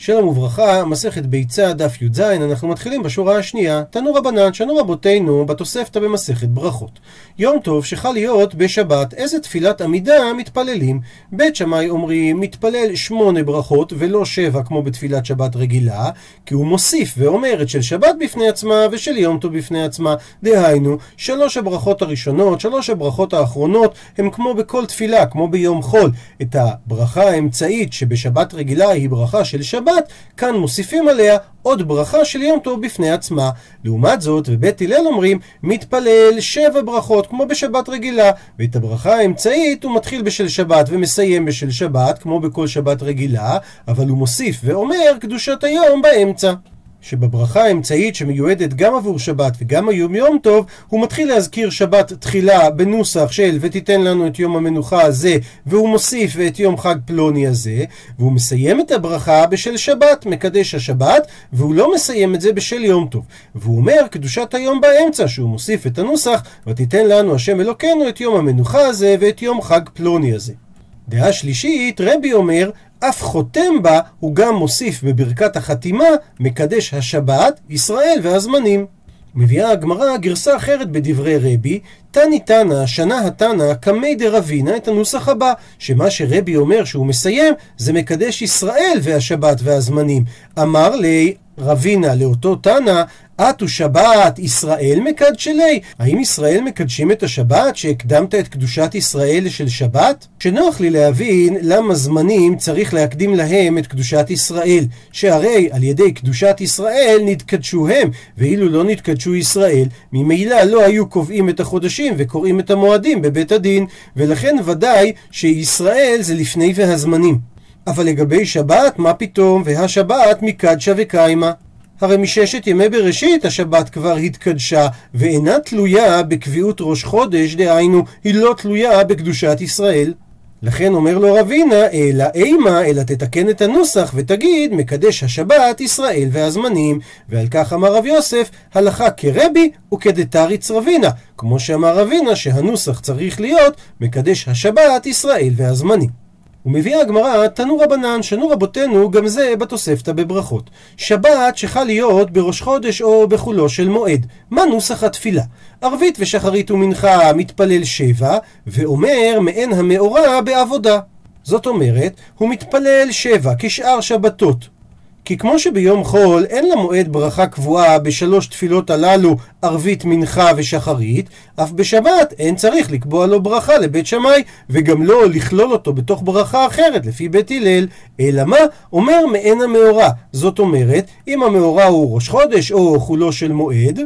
שלום וברכה, מסכת ביצה, דף י"ז, אנחנו מתחילים בשורה השנייה. תנו רבנן, שנו רבותינו בתוספתא במסכת ברכות. יום טוב שחל להיות בשבת, איזה תפילת עמידה מתפללים? בית שמאי אומרים, מתפלל שמונה ברכות ולא שבע כמו בתפילת שבת רגילה, כי הוא מוסיף ואומר את של שבת בפני עצמה ושל יום טוב בפני עצמה. דהיינו, שלוש הברכות הראשונות, שלוש הברכות האחרונות, הם כמו בכל תפילה, כמו ביום חול. את הברכה האמצעית שבשבת רגילה היא ברכה של שבת, שבת, כאן מוסיפים עליה עוד ברכה של יום טוב בפני עצמה. לעומת זאת, ובית הלל אומרים, מתפלל שבע ברכות, כמו בשבת רגילה, ואת הברכה האמצעית הוא מתחיל בשל שבת ומסיים בשל שבת, כמו בכל שבת רגילה, אבל הוא מוסיף ואומר קדושת היום באמצע. שבברכה האמצעית שמיועדת גם עבור שבת וגם היום יום טוב, הוא מתחיל להזכיר שבת תחילה בנוסח של ותיתן לנו את יום המנוחה הזה, והוא מוסיף ואת יום חג פלוני הזה, והוא מסיים את הברכה בשל שבת, מקדש השבת, והוא לא מסיים את זה בשל יום טוב. והוא אומר קדושת היום באמצע, שהוא מוסיף את הנוסח, ותיתן לנו השם אלוקינו את יום המנוחה הזה ואת יום חג פלוני הזה. דעה שלישית, רבי אומר, אף חותם בה, הוא גם מוסיף בברכת החתימה, מקדש השבת, ישראל והזמנים. מביאה הגמרא גרסה אחרת בדברי רבי, תני תנא, שנה התנא, קמי דרבינה, את הנוסח הבא, שמה שרבי אומר שהוא מסיים, זה מקדש ישראל והשבת והזמנים. אמר לי, רבינה לאותו תנא, אתו שבת ישראל מקדשלי? האם ישראל מקדשים את השבת שהקדמת את קדושת ישראל של שבת? שנוח לי להבין למה זמנים צריך להקדים להם את קדושת ישראל, שהרי על ידי קדושת ישראל נתקדשו הם, ואילו לא נתקדשו ישראל, ממילא לא היו קובעים את החודשים וקוראים את המועדים בבית הדין, ולכן ודאי שישראל זה לפני והזמנים. אבל לגבי שבת, מה פתאום, והשבת מקדשה וקיימה. הרי מששת ימי בראשית השבת כבר התקדשה, ואינה תלויה בקביעות ראש חודש, דהיינו, היא לא תלויה בקדושת ישראל. לכן אומר לו רבינה, אלא אימה, אלא תתקן את הנוסח ותגיד, מקדש השבת ישראל והזמנים. ועל כך אמר רב יוסף, הלכה כרבי וכדתריץ רבינה. כמו שאמר רבינה שהנוסח צריך להיות, מקדש השבת ישראל והזמנים. ומביאה הגמרא, תנו רבנן, שנו רבותינו, גם זה בתוספתא בברכות. שבת שחל להיות בראש חודש או בחולו של מועד. מה נוסח התפילה? ערבית ושחרית ומנחה מתפלל שבע, ואומר מעין המאורע בעבודה. זאת אומרת, הוא מתפלל שבע כשאר שבתות. כי כמו שביום חול אין למועד ברכה קבועה בשלוש תפילות הללו ערבית, מנחה ושחרית, אף בשבת אין צריך לקבוע לו ברכה לבית שמאי, וגם לא לכלול אותו בתוך ברכה אחרת לפי בית הלל, אלא מה? אומר מעין המאורע. זאת אומרת, אם המאורע הוא ראש חודש או חולו של מועד,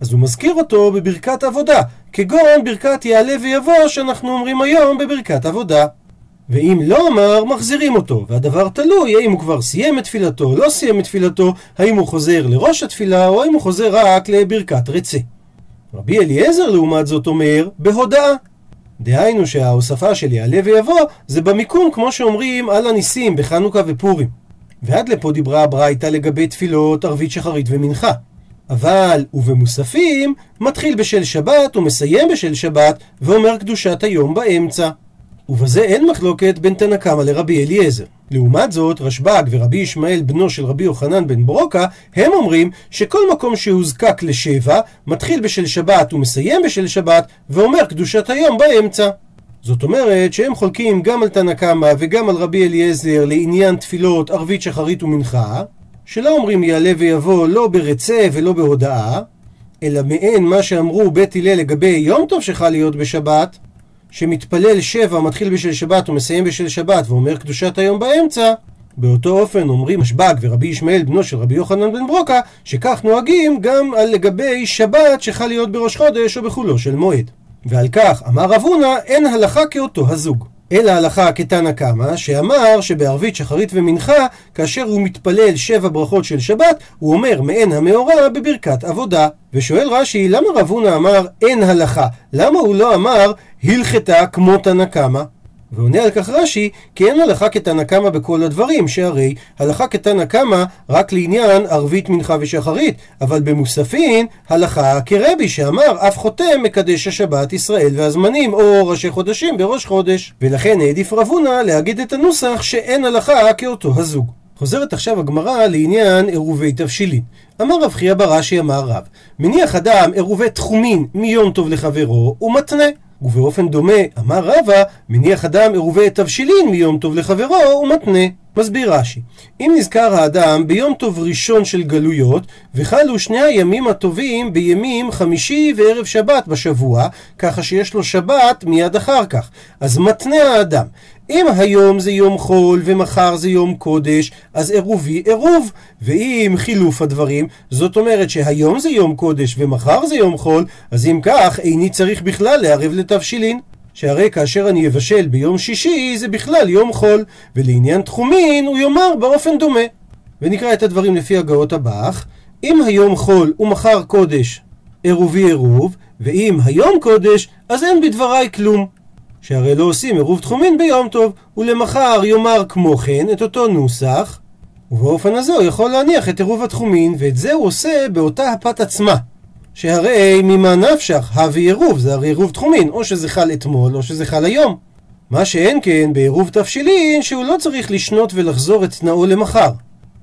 אז הוא מזכיר אותו בברכת עבודה, כגון ברכת יעלה ויבוא שאנחנו אומרים היום בברכת עבודה. ואם לא אמר, מחזירים אותו, והדבר תלוי האם הוא כבר סיים את תפילתו לא סיים את תפילתו, האם הוא חוזר לראש התפילה או האם הוא חוזר רק לברכת רצה. רבי אליעזר לעומת זאת אומר, בהודאה. דהיינו שההוספה של יעלה ויבוא זה במיקום כמו שאומרים על הניסים בחנוכה ופורים. ועד לפה דיברה הברייתא לגבי תפילות ערבית שחרית ומנחה. אבל ובמוספים מתחיל בשל שבת ומסיים בשל שבת ואומר קדושת היום באמצע. ובזה אין מחלוקת בין תנא קמא לרבי אליעזר. לעומת זאת, רשב"ג ורבי ישמעאל בנו של רבי יוחנן בן ברוקה, הם אומרים שכל מקום שהוזקק לשבע, מתחיל בשל שבת ומסיים בשל שבת, ואומר קדושת היום באמצע. זאת אומרת שהם חולקים גם על תנא קמא וגם על רבי אליעזר לעניין תפילות ערבית שחרית ומנחה, שלא אומרים יעלה ויבוא לא ברצה ולא בהודאה, אלא מעין מה שאמרו בית הלל לגבי יום טוב שחל להיות בשבת, שמתפלל שבע, מתחיל בשל שבת ומסיים בשל שבת ואומר קדושת היום באמצע, באותו אופן אומרים השב"ג ורבי ישמעאל בנו של רבי יוחנן בן ברוקה, שכך נוהגים גם על לגבי שבת שחל להיות בראש חודש או בחולו של מועד. ועל כך אמר רב הונא אין הלכה כאותו הזוג. אלא הלכה כתנא קמא, שאמר שבערבית שחרית ומנחה, כאשר הוא מתפלל שבע ברכות של שבת, הוא אומר מעין המאורע בברכת עבודה. ושואל רש"י, למה רב הונא אמר אין הלכה? למה הוא לא אמר הלכתה כמו תנא קמא? ועונה על כך רש"י, כי אין הלכה כתנא קמא בכל הדברים, שהרי הלכה כתנא קמא רק לעניין ערבית מנחה ושחרית, אבל במוספין הלכה כרבי שאמר אף חותם מקדש השבת ישראל והזמנים, או ראשי חודשים בראש חודש. ולכן העדיף רב הונא להגיד את הנוסח שאין הלכה כאותו הזוג. חוזרת עכשיו הגמרא לעניין עירובי תבשילין. אמר רב חייא ברש"י אמר רב, מניח אדם עירובי תחומין מיום טוב לחברו ומתנה. ובאופן דומה, אמר רבא, מניח אדם עירובי תבשילין מיום טוב לחברו ומתנה. מסביר רש"י, אם נזכר האדם ביום טוב ראשון של גלויות, וחלו שני הימים הטובים בימים חמישי וערב שבת בשבוע, ככה שיש לו שבת מיד אחר כך, אז מתנה האדם. אם היום זה יום חול ומחר זה יום קודש, אז עירובי עירוב. ואם חילוף הדברים, זאת אומרת שהיום זה יום קודש ומחר זה יום חול, אז אם כך, איני צריך בכלל לערב לתבשילין. שהרי כאשר אני אבשל ביום שישי זה בכלל יום חול, ולעניין תחומין הוא יאמר באופן דומה. ונקרא את הדברים לפי הגאות הבח, אם היום חול ומחר קודש, עירובי עירוב, ואם היום קודש, אז אין בדבריי כלום. שהרי לא עושים עירוב תחומין ביום טוב, ולמחר יאמר כמו כן את אותו נוסח, ובאופן הזה הוא יכול להניח את עירוב התחומין, ואת זה הוא עושה באותה הפת עצמה. שהרי ממה נפשך, הווה עירוב, זה הרי עירוב תחומין, או שזה חל אתמול, או שזה חל היום. מה שאין כן בעירוב תבשילין, שהוא לא צריך לשנות ולחזור את תנאו למחר.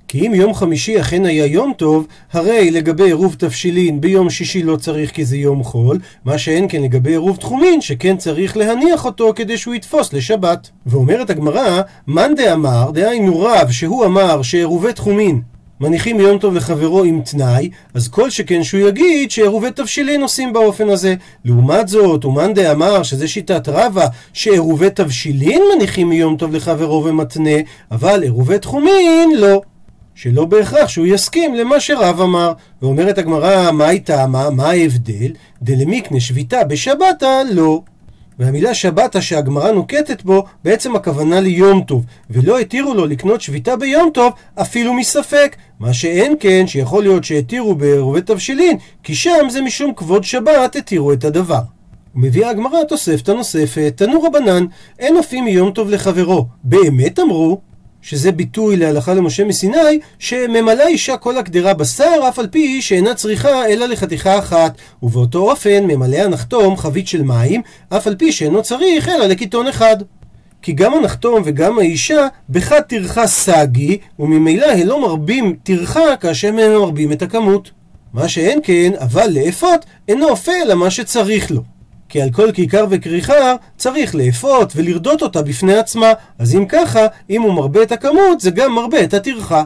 כי אם יום חמישי אכן היה יום טוב, הרי לגבי עירוב תבשילין ביום שישי לא צריך כי זה יום חול, מה שאין כן לגבי עירוב תחומין, שכן צריך להניח אותו כדי שהוא יתפוס לשבת. ואומרת הגמרא, מאן דאמר, דהיינו רב שהוא אמר שעירובי תחומין מניחים יום טוב לחברו עם תנאי, אז כל שכן שהוא יגיד שעירובי תבשילין עושים באופן הזה. לעומת זאת, אומן דאמר שזה שיטת רבא, שעירובי תבשילין מניחים מיום טוב לחברו ומתנה, אבל עירובי תחומין לא. שלא בהכרח שהוא יסכים למה שרב אמר. ואומרת הגמרא, מה היא טעמה? מה ההבדל? דלמיקנה שביתה בשבתה לא. והמילה שבתה שהגמרא נוקטת בו, בעצם הכוונה ליום טוב, ולא התירו לו לקנות שביתה ביום טוב, אפילו מספק. מה שאין כן, שיכול להיות שהתירו בעירובי תבשילין, כי שם זה משום כבוד שבת התירו את הדבר. ומביאה הגמרא תוספתא נוספת, תנו רבנן, אין אופים מיום טוב לחברו. באמת אמרו, שזה ביטוי להלכה למשה מסיני, שממלאה אישה כל הקדרה בשר, אף על פי שאינה צריכה אלא לחתיכה אחת, ובאותו אופן ממלא הנחתום חבית של מים, אף על פי שאינו צריך אלא לקיטון אחד. כי גם הנחתום וגם האישה בחד טרחה סגי, וממילא הם לא מרבים טרחה כאשר הם מרבים את הכמות. מה שאין כן, אבל לאפות, אינו אופה אלא מה שצריך לו. כי על כל כיכר וכריכה צריך לאפות ולרדות אותה בפני עצמה, אז אם ככה, אם הוא מרבה את הכמות, זה גם מרבה את הטרחה.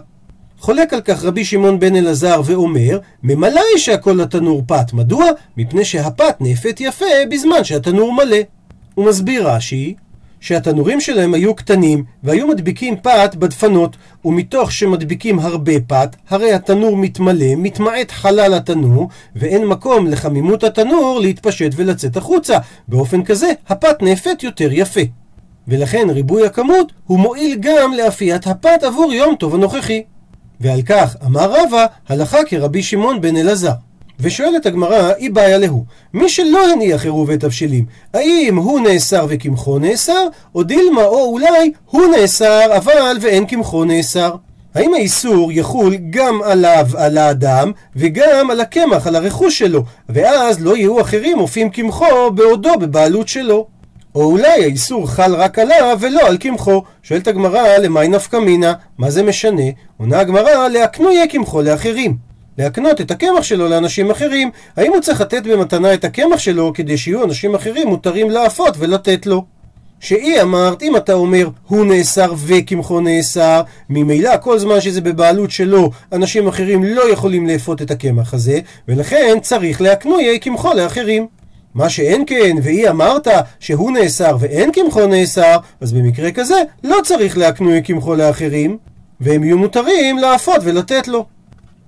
חולק על כך רבי שמעון בן אלעזר ואומר, ממלא אישה כל התנור פת. מדוע? מפני שהפת נאפת יפה בזמן שהתנור מלא. הוא מסביר רש"י, שהתנורים שלהם היו קטנים והיו מדביקים פת בדפנות ומתוך שמדביקים הרבה פת הרי התנור מתמלא, מתמעט חלל התנור ואין מקום לחמימות התנור להתפשט ולצאת החוצה. באופן כזה הפת נאפת יותר יפה. ולכן ריבוי הכמות הוא מועיל גם לאפיית הפת עבור יום טוב הנוכחי. ועל כך אמר רבא הלכה כרבי שמעון בן אלעזר ושואלת הגמרא, אי בעיה להו, מי שלא הניח עירובי תבשילים, האם הוא נאסר וקמחו נאסר, או דילמה או אולי הוא נאסר אבל ואין קמחו נאסר? האם האיסור יחול גם עליו, על האדם, וגם על הקמח, על הרכוש שלו, ואז לא יהיו אחרים אופים קמחו בעודו בבעלות שלו? או אולי האיסור חל רק עליו ולא על קמחו. שואלת הגמרא, למאי נפקא מינה? מה זה משנה? עונה הגמרא, להקנו יהיה קמחו לאחרים. להקנות את הקמח שלו לאנשים אחרים. האם הוא צריך לתת במתנה את הקמח שלו כדי שיהיו אנשים אחרים מותרים לאפות ולתת לו? שהיא אמרת, אם אתה אומר הוא נאסר וקמחו נאסר, ממילא כל זמן שזה בבעלות שלו, אנשים אחרים לא יכולים לאפות את הקמח הזה, ולכן צריך להקנויי קמחו לאחרים. מה שאין כן, והיא אמרת שהוא נאסר ואין קמחו נאסר, אז במקרה כזה לא צריך להקנוי קמחו לאחרים, והם יהיו מותרים לאפות ולתת לו.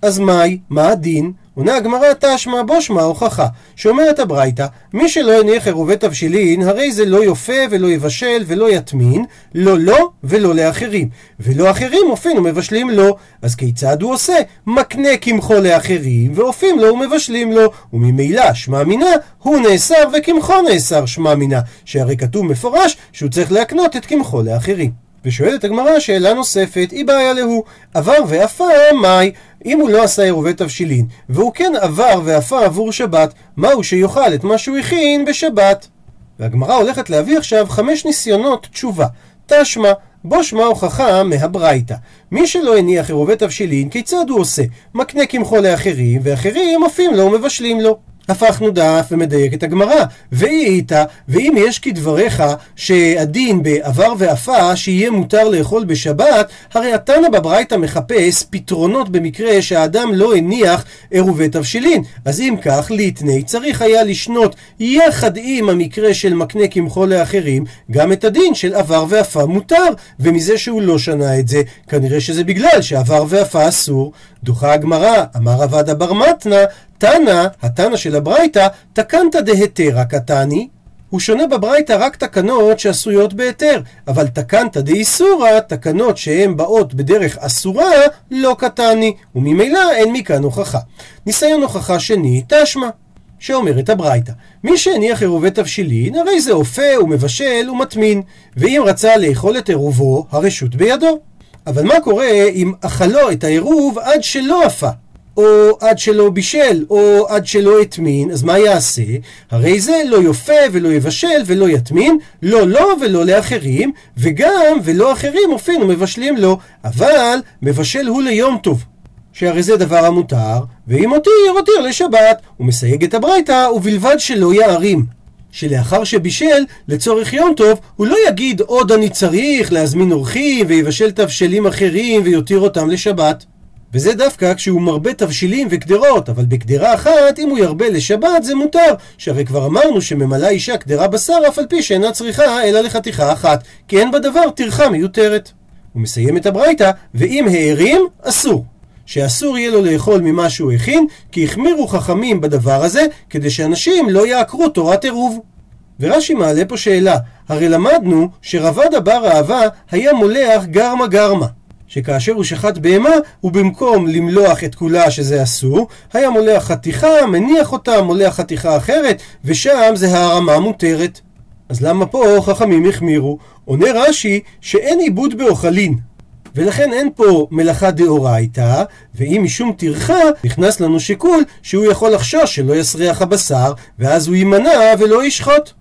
אז מהי? מה הדין? עונה הגמרא תשמע בו שמע הוכחה, שאומרת הברייתא, מי שלא יניח עירובי תבשילין, הרי זה לא יופה ולא יבשל ולא יטמין, לא לו ולא לאחרים. ולא אחרים אופים ומבשלים לו. אז כיצד הוא עושה? מקנה קמחו לאחרים, ואופים לו ומבשלים לו. וממילא שמע מינה, הוא נאסר וקמחו נאסר שמע מינה. שהרי כתוב מפורש שהוא צריך להקנות את קמחו לאחרים. ושואלת הגמרא שאלה נוספת, היא בעיה להוא, עבר ועפה מאי, אם הוא לא עשה עירובי תבשילין, והוא כן עבר ועפה עבור שבת, מהו שיאכל את מה שהוא הכין בשבת? והגמרא הולכת להביא עכשיו חמש ניסיונות תשובה. תשמע, בו שמע הוכחה מהברייתא. מי שלא הניח עירובי תבשילין, כיצד הוא עושה? מקנה קמחו לאחרים, ואחרים עפים לו ומבשלים לו. הפכנו דף ומדייק את הגמרא. ואי איתה, ואם יש כדבריך שהדין בעבר ועפה שיהיה מותר לאכול בשבת, הרי התנא בברייתא מחפש פתרונות במקרה שהאדם לא הניח עירובי תבשילין. אז אם כך, ליטני צריך היה לשנות יחד עם המקרה של מקנה קמחו לאחרים, גם את הדין של עבר ועפה מותר, ומזה שהוא לא שנה את זה, כנראה שזה בגלל שעבר ועפה אסור. דוחה הגמרא, אמר עבד אבר מתנא, תנא, התנא של הברייתא, תקנת דהתרא קטני, הוא שונה בברייתא רק תקנות שעשויות בהיתר, אבל תקנת דאיסורא, תקנות שהן באות בדרך אסורה, לא קטני, וממילא אין מכאן הוכחה. ניסיון הוכחה שני, תשמע. שאומרת הברייתא, מי שהניח עירובי תבשילין, הרי זה אופה ומבשל ומטמין, ואם רצה לאכול את עירובו, הרשות בידו. אבל מה קורה אם אכלו את העירוב עד שלא עפה? או עד שלא בישל, או עד שלא הטמין, אז מה יעשה? הרי זה לא יופה ולא יבשל ולא יטמין, לא לו לא ולא לאחרים, וגם ולא אחרים אופין ומבשלים לו, אבל מבשל הוא ליום טוב. שהרי זה דבר המותר, ואם הותיר, הותיר לשבת. הוא מסייג את הברייתא, ובלבד שלא יערים. שלאחר שבישל, לצורך יום טוב, הוא לא יגיד עוד אני צריך להזמין אורחים ויבשל תבשלים אחרים ויותיר אותם לשבת. וזה דווקא כשהוא מרבה תבשילים וקדרות, אבל בקדרה אחת, אם הוא ירבה לשבת, זה מותר. שהרי כבר אמרנו שממלאה אישה קדרה בשר, אף על פי שאינה צריכה אלא לחתיכה אחת, כי אין בדבר טרחה מיותרת. הוא מסיים את הברייתא, ואם הערים, אסור. שאסור יהיה לו לאכול ממה שהוא הכין, כי החמירו חכמים בדבר הזה, כדי שאנשים לא יעקרו תורת עירוב. ורש"י מעלה פה שאלה, הרי למדנו שרבד בר אהבה היה מולח גרמה גרמה. שכאשר הוא שחט בהמה, הוא במקום למלוח את כולה שזה אסור, היה מולח חתיכה, מניח אותה, מולח חתיכה אחרת, ושם זה הרמה מותרת. אז למה פה חכמים החמירו? עונה רש"י שאין עיבוד באוכלין. ולכן אין פה מלאכה דאורייתא, ואם משום טרחה, נכנס לנו שיקול שהוא יכול לחשוש שלא יסריח הבשר, ואז הוא יימנע ולא ישחוט.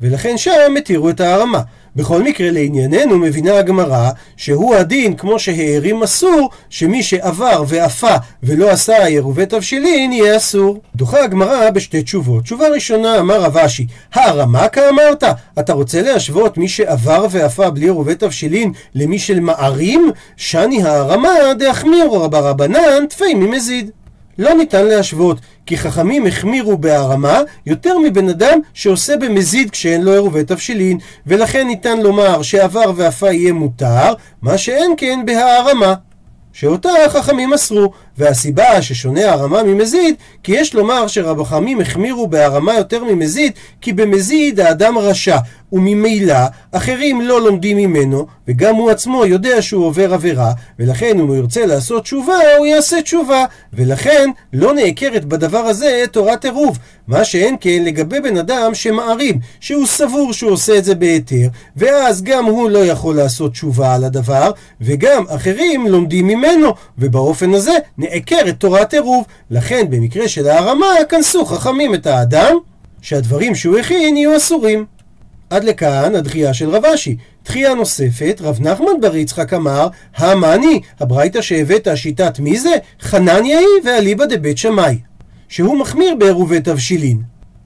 ולכן שם התירו את ההרמה. בכל מקרה לענייננו מבינה הגמרא שהוא הדין כמו שהערים אסור שמי שעבר ואפה ולא עשה עירובי תבשילין יהיה אסור. דוחה הגמרא בשתי תשובות. תשובה ראשונה אמר רב אשי הרמה כאמרת? אתה רוצה להשוות מי שעבר ואפה בלי עירובי תבשילין למי של מערים? שני הרמה דהחמירו רבה רבנן תפי ממזיד. לא ניתן להשוות, כי חכמים החמירו בהרמה יותר מבן אדם שעושה במזיד כשאין לו עירובי תבשילין, ולכן ניתן לומר שעבר ואפה יהיה מותר, מה שאין כן בהערמה. שאותה החכמים אסרו, והסיבה ששונה הרמה ממזיד, כי יש לומר שרבחמים החמירו בהרמה יותר ממזיד, כי במזיד האדם רשע, וממילא אחרים לא לומדים ממנו, וגם הוא עצמו יודע שהוא עובר עבירה, ולכן אם הוא ירצה לעשות תשובה, הוא יעשה תשובה, ולכן לא נעקרת בדבר הזה תורת עירוב, מה שאין כן לגבי בן אדם שמערים, שהוא סבור שהוא עושה את זה בהיתר, ואז גם הוא לא יכול לעשות תשובה על הדבר, וגם אחרים לומדים ממנו, ובאופן הזה נעקר את תורת עירוב. לכן במקרה של ההרמה, כנסו חכמים את האדם, שהדברים שהוא הכין יהיו אסורים. עד לכאן הדחייה של רב אשי. דחייה נוספת, רב נחמן בר יצחק אמר, המאני, הברייתא שהבאת שיטת מי זה? חנניה היא ואליבא דבית שמאי. שהוא מחמיר בעירובי תבשילין.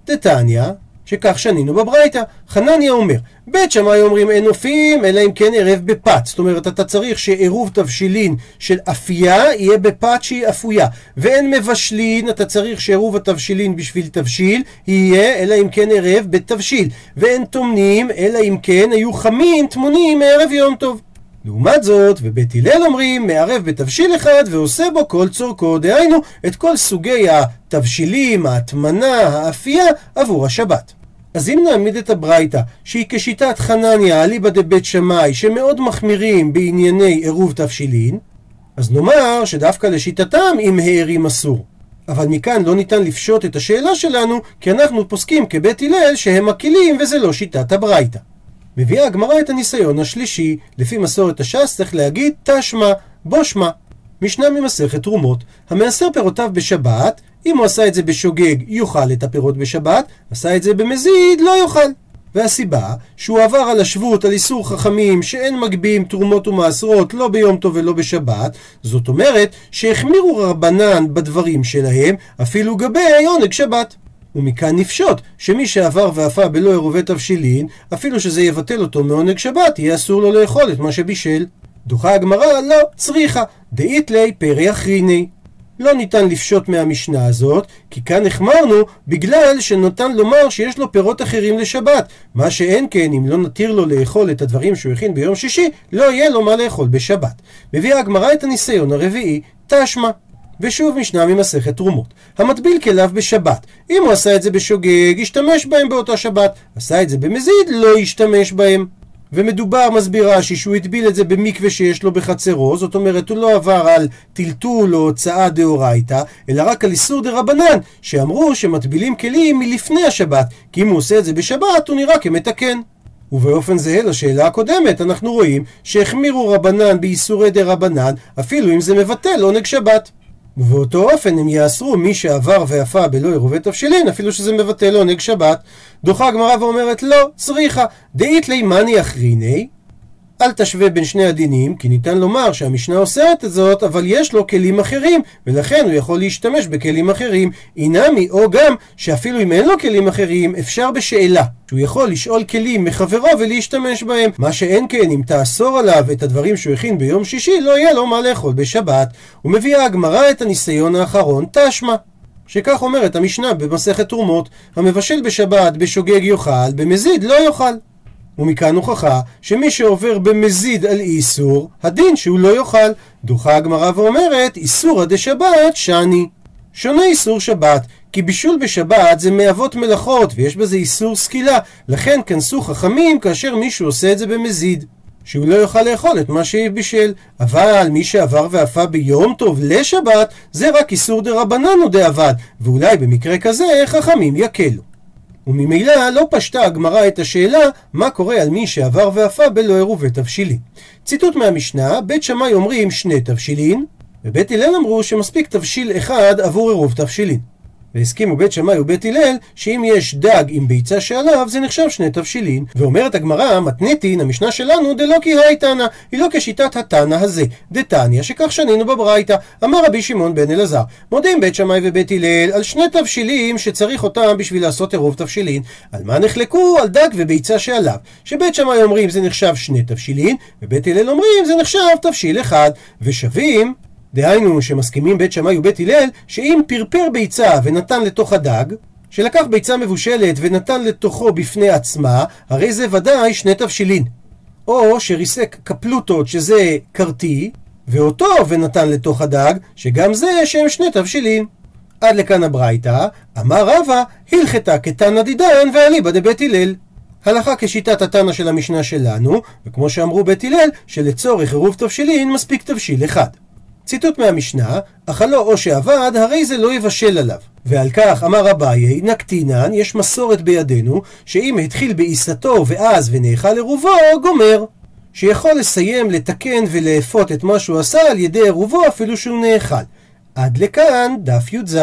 דתניא, שכך שנינו בברייתא. חנניה אומר, בית שמאי אומרים אין אופים, אלא אם כן ערב בפת. זאת אומרת, אתה צריך שעירוב תבשילין של אפייה יהיה בפת שהיא אפויה. ואין מבשלין, אתה צריך שעירוב התבשילין בשביל תבשיל יהיה, אלא אם כן ערב בתבשיל. ואין טומנים, אלא אם כן היו חמים טמונים מערב יום טוב. לעומת זאת, ובית הלל אומרים, מערב בתבשיל אחד ועושה בו כל צורכו, דהיינו את כל סוגי התבשילים, ההטמנה, האפייה, עבור השבת. אז אם נעמיד את הברייתא, שהיא כשיטת חנניה, אליבא דבית שמאי, שמאוד מחמירים בענייני עירוב תבשילין, אז נאמר שדווקא לשיטתם אם הערים אסור. אבל מכאן לא ניתן לפשוט את השאלה שלנו, כי אנחנו פוסקים כבית הלל שהם מקלים וזה לא שיטת הברייתא. מביאה הגמרא את הניסיון השלישי, לפי מסורת הש"ס צריך להגיד תשמע, בו שמע. משנה ממסכת תרומות, המעשר פירותיו בשבת, אם הוא עשה את זה בשוגג, יאכל את הפירות בשבת, עשה את זה במזיד, לא יאכל. והסיבה שהוא עבר על השבות, על איסור חכמים שאין מגביהים תרומות ומעשרות לא ביום טוב ולא בשבת, זאת אומרת שהחמירו רבנן בדברים שלהם אפילו גבי עונג שבת. ומכאן נפשוט שמי שעבר ואפה בלא עירובי תבשילין, אפילו שזה יבטל אותו מעונג שבת, יהיה אסור לו לאכול את מה שבישל. דוחה הגמרא, לא, צריכה, דאית לי פרי אחריני. לא ניתן לפשוט מהמשנה הזאת, כי כאן החמרנו בגלל שנותן לומר שיש לו פירות אחרים לשבת. מה שאין כן, אם לא נתיר לו לאכול את הדברים שהוא הכין ביום שישי, לא יהיה לו מה לאכול בשבת. מביאה הגמרא את הניסיון הרביעי, תשמע. ושוב משנה ממסכת תרומות. המטביל כליו בשבת. אם הוא עשה את זה בשוגג, ישתמש בהם באותה שבת. עשה את זה במזיד, לא ישתמש בהם. ומדובר, מסביר רש"י, שהוא הטביל את זה במקווה שיש לו בחצרו, זאת אומרת, הוא לא עבר על טלטול או הוצאה דאורייתא, אלא רק על איסור דה רבנן, שאמרו שמטבילים כלים מלפני השבת, כי אם הוא עושה את זה בשבת, הוא נראה כמתקן. ובאופן זהה לשאלה הקודמת, אנחנו רואים שהחמירו רבנן באיסורי דה רבנן, אפילו אם זה מבטל עונג שבת. ובאותו אופן הם יאסרו מי שעבר ואפה בלא עירובי תבשילין, אפילו שזה מבטל עונג שבת. דוחה הגמרא ואומרת לא, צריכה, דאית לי מאני אחריני, אל תשווה בין שני הדינים, כי ניתן לומר שהמשנה אוסרת את זאת, אבל יש לו כלים אחרים, ולכן הוא יכול להשתמש בכלים אחרים. אינמי, או גם, שאפילו אם אין לו כלים אחרים, אפשר בשאלה. שהוא יכול לשאול כלים מחברו ולהשתמש בהם. מה שאין כן, אם תאסור עליו את הדברים שהוא הכין ביום שישי, לא יהיה לו מה לאכול בשבת. ומביאה הגמרא את הניסיון האחרון, תשמע. שכך אומרת המשנה במסכת תרומות, המבשל בשבת בשוגג יאכל, במזיד לא יאכל. ומכאן הוכחה שמי שעובר במזיד על איסור, הדין שהוא לא יאכל. דוחה הגמרא ואומרת, איסורא דשבת שני. שונה איסור שבת, כי בישול בשבת זה מאבות מלאכות, ויש בזה איסור סקילה, לכן כנסו חכמים כאשר מישהו עושה את זה במזיד. שהוא לא יוכל לאכול את מה שבישל. אבל מי שעבר ואפה ביום טוב לשבת, זה רק איסור דה רבנן או דאבד, ואולי במקרה כזה חכמים יקלו. וממילא לא פשטה הגמרא את השאלה מה קורה על מי שעבר ואפה בלא עירובי תבשילין. ציטוט מהמשנה, בית שמאי אומרים שני תבשילין, ובית הלל אמרו שמספיק תבשיל אחד עבור עירוב תבשילין. והסכימו בית שמאי ובית הלל שאם יש דג עם ביצה שעליו זה נחשב שני תבשילין ואומרת הגמרא מתניתין המשנה שלנו דלא כי היי תנא היא לא כשיטת התנא הזה. דתניא שכך שנינו בברייתא. אמר רבי שמעון בן אלעזר מודים בית שמאי ובית הלל על שני תבשילים שצריך אותם בשביל לעשות עירוב תבשילין. על מה נחלקו? על דג וביצה שעליו. שבית שמאי אומרים זה נחשב שני תבשילין ובית הלל אומרים זה נחשב תבשיל אחד. ושווים דהיינו שמסכימים בית שמאי ובית הלל שאם פרפר ביצה ונתן לתוך הדג שלקח ביצה מבושלת ונתן לתוכו בפני עצמה הרי זה ודאי שני תבשילין. או שריסק קפלוטות שזה קרטי ואותו ונתן לתוך הדג שגם זה שהם שני תבשילין. עד לכאן הברייתא אמר רבא הלכתה כתנא דידן ואליבא דבית הלל. הלכה כשיטת התנא של המשנה שלנו, וכמו שאמרו בית הלל, שלצורך עירוב תבשילין מספיק תבשיל אחד. ציטוט מהמשנה, אכלו או שעבד, הרי זה לא יבשל עליו. ועל כך אמר אביי, נקטינן, יש מסורת בידינו, שאם התחיל בעיסתו ואז ונאכל עירובו, גומר. שיכול לסיים, לתקן ולאפות את מה שהוא עשה על ידי עירובו אפילו שהוא נאכל. עד לכאן דף י"ז.